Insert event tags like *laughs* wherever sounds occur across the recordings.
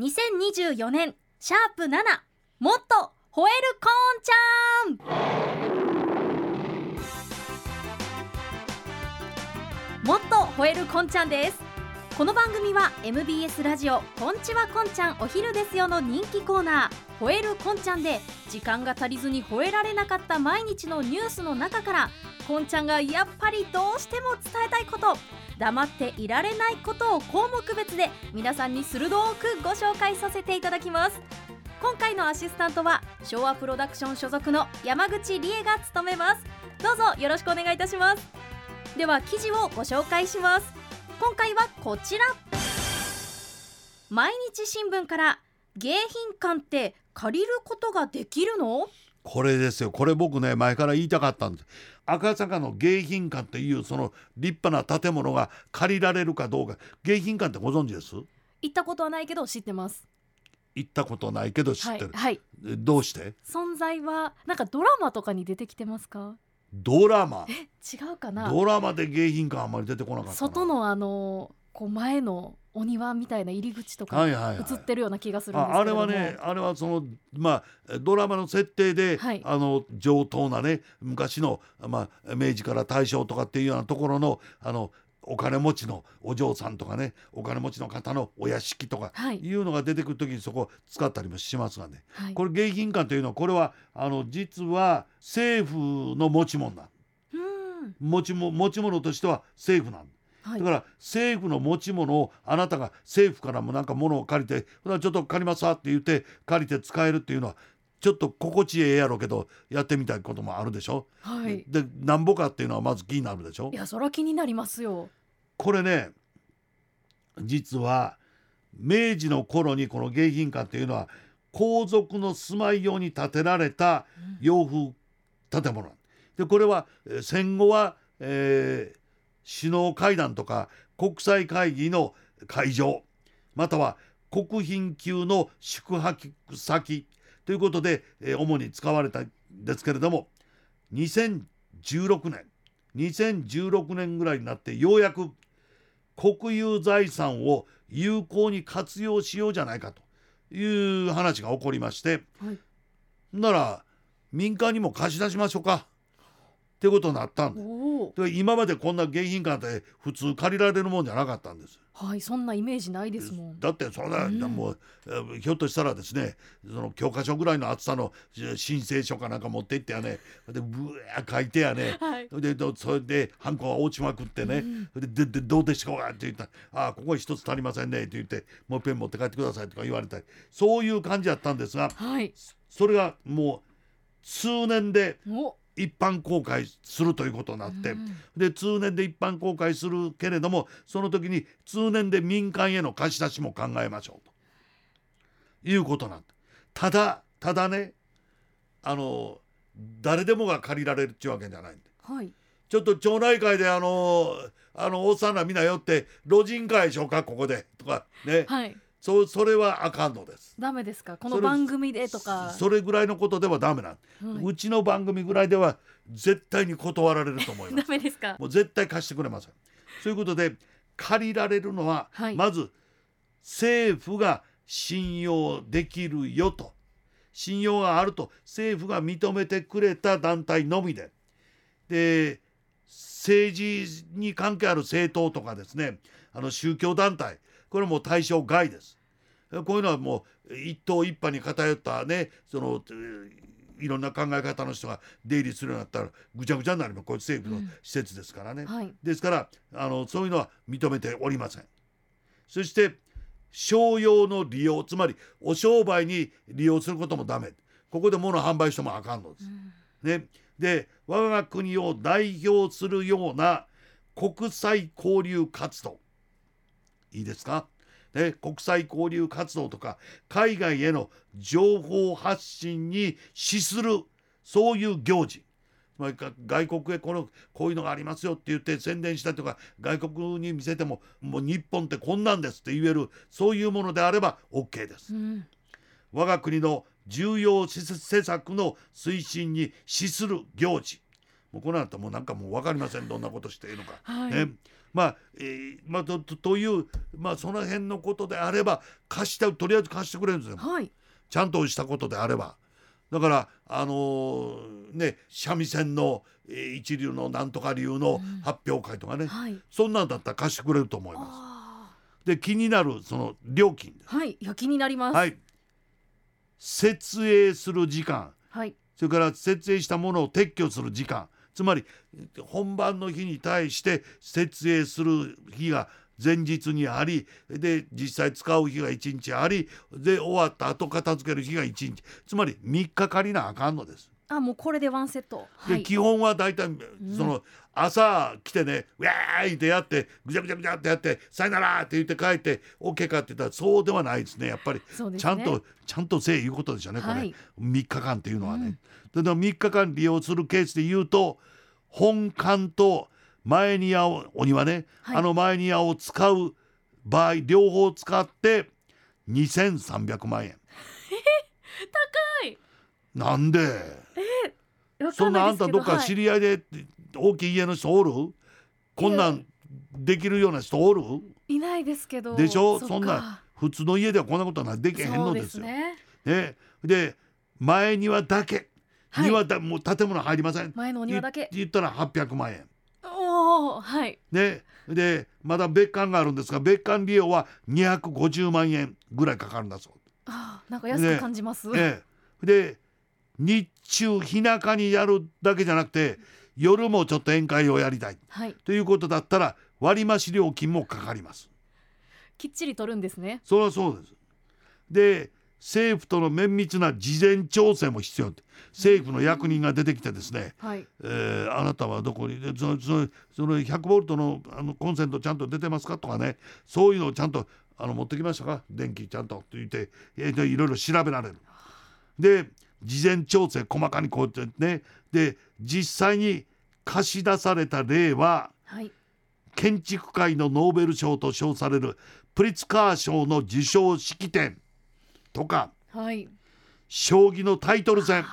2024年シャープ7もっと吠えるコーンちゃん。もっと吠えるこんちゃんです。この番組は MBS ラジオこんちはこんちゃんお昼ですよの人気コーナー。吠えるこんちゃんで時間が足りずに吠えられなかった毎日のニュースの中からこんちゃんがやっぱりどうしても伝えたいこと黙っていられないことを項目別で皆さんに鋭くご紹介させていただきます。今回のアシスタントは昭和プロダクション所属の山口理恵が務めます。どうぞよろしくお願いいたします。では記事をご紹介します。今回はこちら。毎日新聞から迎賓館って借りることができるの？これですよ。これ僕ね前から言いたかったんです。赤坂の迎賓館っていうその立派な建物が借りられるかどうか。迎賓館ってご存知です？行ったことはないけど知ってます。行ったことないけど知ってる、はい、はい、どうして？存在はなんかドラマとかに出てきてますか？ドラマ。え違うかな？ドラマで迎賓館あんまり出てこなかった外のあのこう前のお庭みたいな入り口とか映ってるような気がするんですけあれはねあれはそのまあドラマの設定で、はい、あの上等なね昔の、まあ、明治から大正とかっていうようなところのあのお金持ちのお嬢さんとかねお金持ちの方のお屋敷とかい。うのが出てくる時にそこ使ったりもしますがね、はい、これ迎賓館というのはこれはあの実は政府の持ち物だ持ちも持ち物としては政府なん。だ、はい、だから政府の持ち物をあなたが政府からもなんか物を借りて「ちょっと借りますわ」って言って借りて使えるっていうのはちょっと心地ええやろうけどやってみたいこともあるでしょ？はい、でなんぼかっていうのはまず気になるでしょ？いやそれは気になりますよ。これね実は明治の頃にこの迎賓館というのは皇族の住まい用に建てられた洋風建物、でこれは戦後は、えー、首脳会談とか国際会議の会場または国賓級の宿泊先ということで、えー、主に使われたんですけれども2016年2016年ぐらいになってようやく国有財産を有効に活用しようじゃないかという話が起こりまして、はい、なら民間にも貸し出しましょうかってことになったんで今までこんな迎賓館って普通借りられるもんじゃなかったんです。はいそんなイメージないですもん。だってそんな、うん、もうひょっとしたらですねその教科書ぐらいの厚さの申請書かなんか持っていってやねでブワー書いてやね、はい、でそれでハンコが落ちまくってね、うん、ででどうでしょうかって言ったら「ああここ一つ足りませんね」って言って「もうペン持って帰ってください」とか言われたり。そういう感じだったんですが、はい、それがもう数年で。一般公開するということになって、うん、で通年で一般公開するけれどもその時に通年で民間への貸し出しも考えましょうと。いうことなんだ。ただただねあの誰でもが借りられるっていうわけじゃないんで、はい、ちょっと町内会であのあのおっさんらみんなよって老人会でしょうかここで。とかね、はいそそれはあかんのです。ダメですか？この番組でとか。それぐらいのことではダメなん、はい、うちの番組ぐらいでは絶対に断られると思います。*laughs* ダメですか？もう絶対貸してくれません。そういうことで借りられるのは、はい、まず政府が信用できるよと。信用があると政府が認めてくれた団体のみで。で政治に関係ある政党とかですねあの宗教団体これも対象外です。こういうのはもう一党一派に偏ったねそのいろんな考え方の人が出入りするようになったらぐちゃぐちゃになります。これ政府の施設ですからね、うん。はい、ですからあのそういうのは認めておりません。そして商用の利用つまりお商売に利用することもダメ。ここで物販売してもあかんのです、うん、ね、で我が国を代表するような国際交流活動いいですか？で国際交流活動とか海外への情報発信に資するそういう行事。外国へこのこういうのがありますよって言って宣伝したりとか外国に見せてももう日本ってこんなんですって言えるそういうものであれば OK です。うん、我が国の重要施策の推進に資する行事。もうこの後もうなんかもう分かりません。どんなことしていいのか、はい、ね、まあ、えー、まあとというまあその辺のことであれば貸してとりあえず貸してくれるんですよ、はい、ちゃんとしたことであれば。だからあのー、ね三味線の、えー、一流のなんとか流の発表会とかね、うんはい、そんなんだったら貸してくれると思います。で気になるその料金はい。いや気になります。はい。設営する時間、はい、それから設営したものを撤去する時間つまり本番の日に対して設営する日が前日にありで実際使う日が1日ありで終わった後片付ける日が1日つまり3日借りなあかんのです。あもうこれでワンセット、で、はい、基本は大体その、朝来てね「ウェーイ!」ってやってぐちゃぐちゃぐちゃってやって「さよなら!」って言って帰って OK かって言ったらそうではないですねやっぱり、ね、ちゃんとちゃんとせえいうことでしょうねこれ、はい、3日間っていうのはね。うん、で3日間利用するケースで言うと本館と前庭をお庭ね、はい、あの前庭を使う場合両方使って2300万円。なんで？えそんなあんたどっか知り合いで大きい家の人おる、こんなんできるような人おる？いないですけどでしょ？そんな普通の家ではこんなことはできへんのですよ。ね。ね。で前庭だけ、はい、庭だもう建物入りません。前のお庭だけ。言ったら800万円。おおはい。ね。でまだ別館があるんですが別館利用は250万円ぐらいかかるんだそう。あなんか安く感じます。ね。で日中日中にやるだけじゃなくて夜もちょっと宴会をやりたい、はい、ということだったら割増料金もかかります。きっちり取るんですね。それはそうです。で政府との綿密な事前調整も必要政府の役人が出てきてですね、はい、えー、あなたはどこにそのそのその100ボルトのあのコンセントちゃんと出てますかとかねそういうのをちゃんとあの持ってきましたか？電気ちゃんとって言って、えー、いろいろ調べられる。で事前調整細かにこうやってね。で実際に貸し出された例は、はい、建築界のノーベル賞と称されるプリツカー賞の授賞式典とか、はい、将棋のタイトル戦。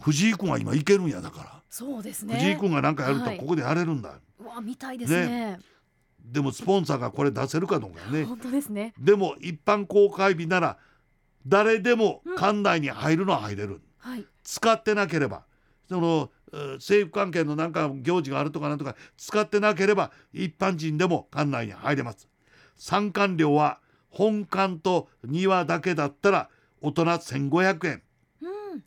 藤井君は今いけるんやだから。そうですね。藤井君が何かやるとここでやれるんだ、はい、わ見たいですね。ね。でもスポンサーがこれ出せるかどうかね。本当ですね。でも一般公開日なら誰でも館内に入るのは入れる、はい、使ってなければ。その政府関係のなんか行事があるとかなんとか使ってなければ一般人でも館内に入れます。参観料は本館と庭だけだったら大人1500円。うん。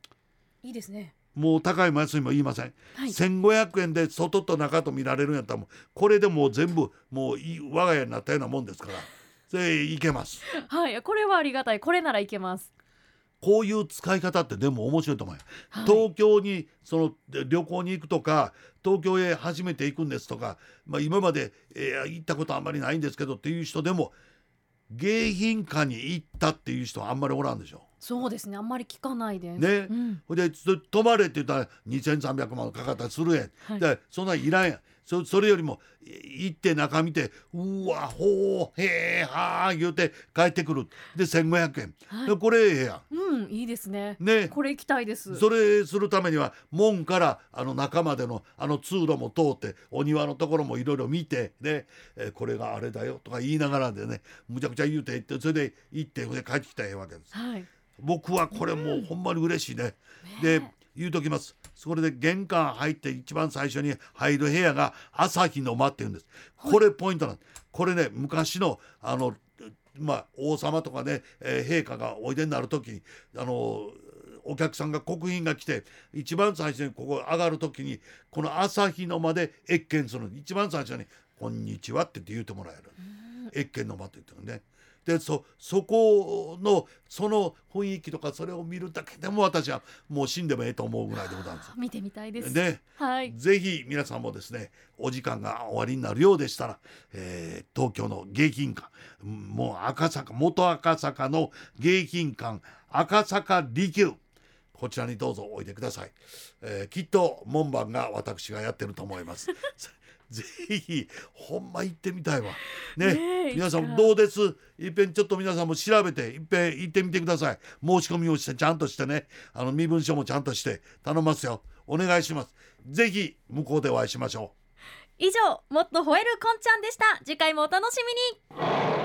いいですね。もう高いも安いも言いません、はい、1500円で外と中と見られるんやったらもうこれでもう全部もう我が家になったようなもんですからでいけます。はいこれはありがたい。これならいけます。こういう使い方ってでも面白いと思うよ、はい、東京にその旅行に行くとか東京へ初めて行くんですとか、まあ、今まで、えー、行ったことあんまりないんですけどっていう人でも迎賓館に行ったっていう人はあんまりおらんでしょ。そうですねあんまり聞かないです。ね、うん、で泊まれって言ったら2300万かかったりするやん、はい、でそんなんいらんやんそそれよりも行って中見てうわほうへえはあ言うて帰ってくる。で1500円、はい、これええやん。うんいいですね。ね。これ行きたいです。それするためには門からあの中までのあの通路も通ってお庭のところもいろいろ見てで、えー、これがあれだよとか言いながらでねむちゃくちゃ言うてってそれで行ってで帰ってきたらええわけです、はい、僕はこれもうほんまに嬉しいね、うん、で言うときます。それで玄関入って一番最初に入る部屋が朝日の間っていうんです。これポイントなんこれね昔のあのまあ王様とかね、えー、陛下がおいでになる時にあのお客さんが国賓が来て一番最初にここ上がる時にこの朝日の間で謁見する一番最初に「こんにちは」って言ってもらえる。謁見の間って言ってるね。でそそこのその雰囲気とかそれを見るだけでも私はもう死んでもええと思うぐらいでございます。*laughs* 見てみたいです。ね、はい、ぜひ皆さんもですねお時間が終わりになるようでしたら、えー、東京の迎賓館もう赤坂元赤坂の迎賓館赤坂離宮こちらにどうぞおいでください、えー、きっと門番が私がやってると思います *laughs* ぜひほんま行ってみたいわ。*laughs* ね皆さんどうです？いっぺんちょっと皆さんも調べていっぺん行ってみてください。申し込みをしてちゃんとしてね。あの身分証もちゃんとして頼ますよ。お願いします。ぜひ向こうでお会いしましょ以上もっと吠えるこんちゃんでした。次回もお楽しみに